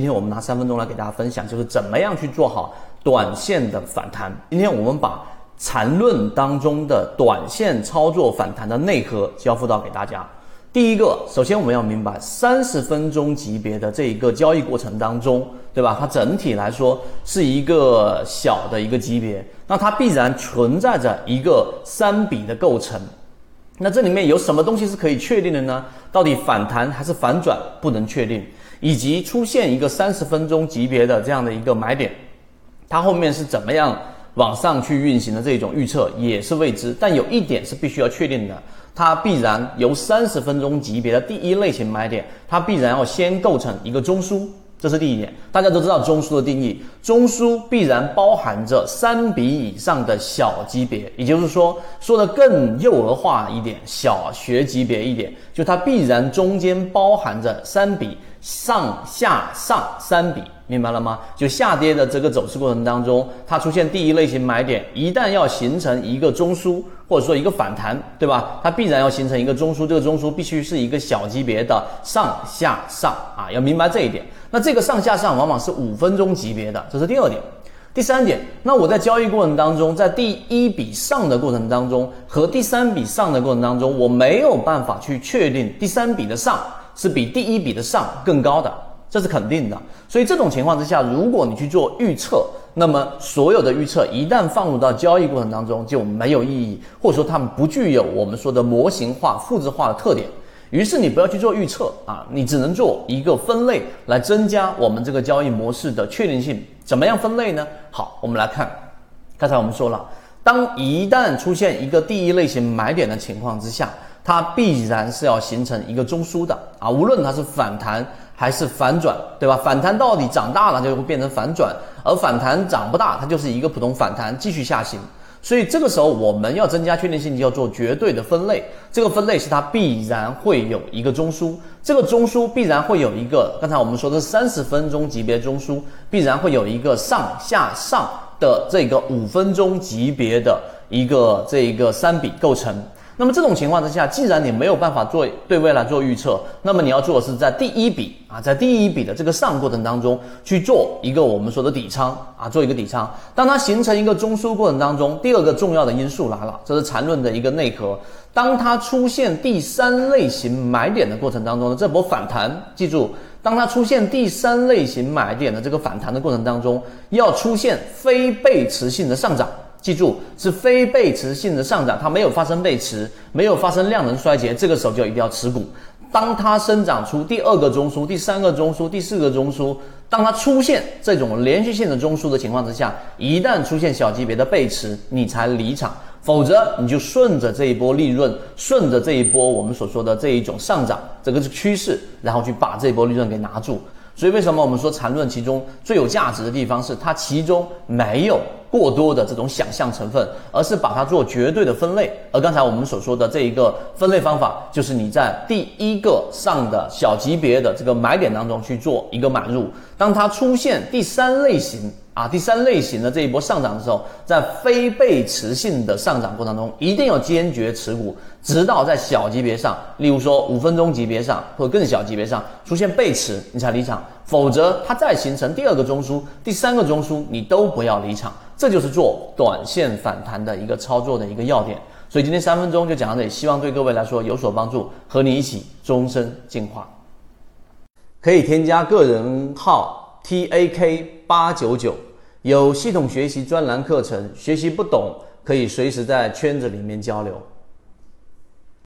今天我们拿三分钟来给大家分享，就是怎么样去做好短线的反弹。今天我们把缠论当中的短线操作反弹的内核交付到给大家。第一个，首先我们要明白三十分钟级别的这一个交易过程当中，对吧？它整体来说是一个小的一个级别，那它必然存在着一个三笔的构成。那这里面有什么东西是可以确定的呢？到底反弹还是反转不能确定。以及出现一个三十分钟级别的这样的一个买点，它后面是怎么样往上去运行的这种预测也是未知。但有一点是必须要确定的，它必然由三十分钟级别的第一类型买点，它必然要先构成一个中枢。这是第一点，大家都知道中枢的定义，中枢必然包含着三笔以上的小级别，也就是说，说的更幼儿化一点，小学级别一点，就它必然中间包含着三笔上下上三笔。明白了吗？就下跌的这个走势过程当中，它出现第一类型买点，一旦要形成一个中枢，或者说一个反弹，对吧？它必然要形成一个中枢，这个中枢必须是一个小级别的上下上啊，要明白这一点。那这个上下上往往是五分钟级别的，这是第二点。第三点，那我在交易过程当中，在第一笔上的过程当中和第三笔上的过程当中，我没有办法去确定第三笔的上是比第一笔的上更高的。这是肯定的，所以这种情况之下，如果你去做预测，那么所有的预测一旦放入到交易过程当中就没有意义，或者说它们不具有我们说的模型化、复制化的特点。于是你不要去做预测啊，你只能做一个分类来增加我们这个交易模式的确定性。怎么样分类呢？好，我们来看，刚才我们说了，当一旦出现一个第一类型买点的情况之下，它必然是要形成一个中枢的啊，无论它是反弹。还是反转，对吧？反弹到底长大了就会变成反转，而反弹长不大，它就是一个普通反弹，继续下行。所以这个时候我们要增加确定性，就要做绝对的分类。这个分类是它必然会有一个中枢，这个中枢必然会有一个，刚才我们说的三十分钟级别中枢，必然会有一个上下上的这个五分钟级别的一个这一个三笔构成。那么这种情况之下，既然你没有办法做对未来做预测，那么你要做的是在第一笔啊，在第一笔的这个上过程当中去做一个我们说的底仓啊，做一个底仓。当它形成一个中枢过程当中，第二个重要的因素来了，这是缠论的一个内核。当它出现第三类型买点的过程当中呢，这波反弹，记住，当它出现第三类型买点的这个反弹的过程当中，要出现非背驰性的上涨。记住，是非背驰性的上涨，它没有发生背驰，没有发生量能衰竭，这个时候就一定要持股。当它生长出第二个中枢、第三个中枢、第四个中枢，当它出现这种连续性的中枢的情况之下，一旦出现小级别的背驰，你才离场，否则你就顺着这一波利润，顺着这一波我们所说的这一种上涨，这个趋势，然后去把这波利润给拿住。所以为什么我们说缠论其中最有价值的地方是它其中没有过多的这种想象成分，而是把它做绝对的分类。而刚才我们所说的这一个分类方法，就是你在第一个上的小级别的这个买点当中去做一个买入，当它出现第三类型。啊，第三类型的这一波上涨的时候，在非背驰性的上涨过程中，一定要坚决持股，直到在小级别上，例如说五分钟级别上或者更小级别上出现背驰，你才离场，否则它再形成第二个中枢、第三个中枢，你都不要离场。这就是做短线反弹的一个操作的一个要点。所以今天三分钟就讲到这里，希望对各位来说有所帮助，和你一起终身进化。可以添加个人号 t a k 八九九。有系统学习专栏课程，学习不懂可以随时在圈子里面交流。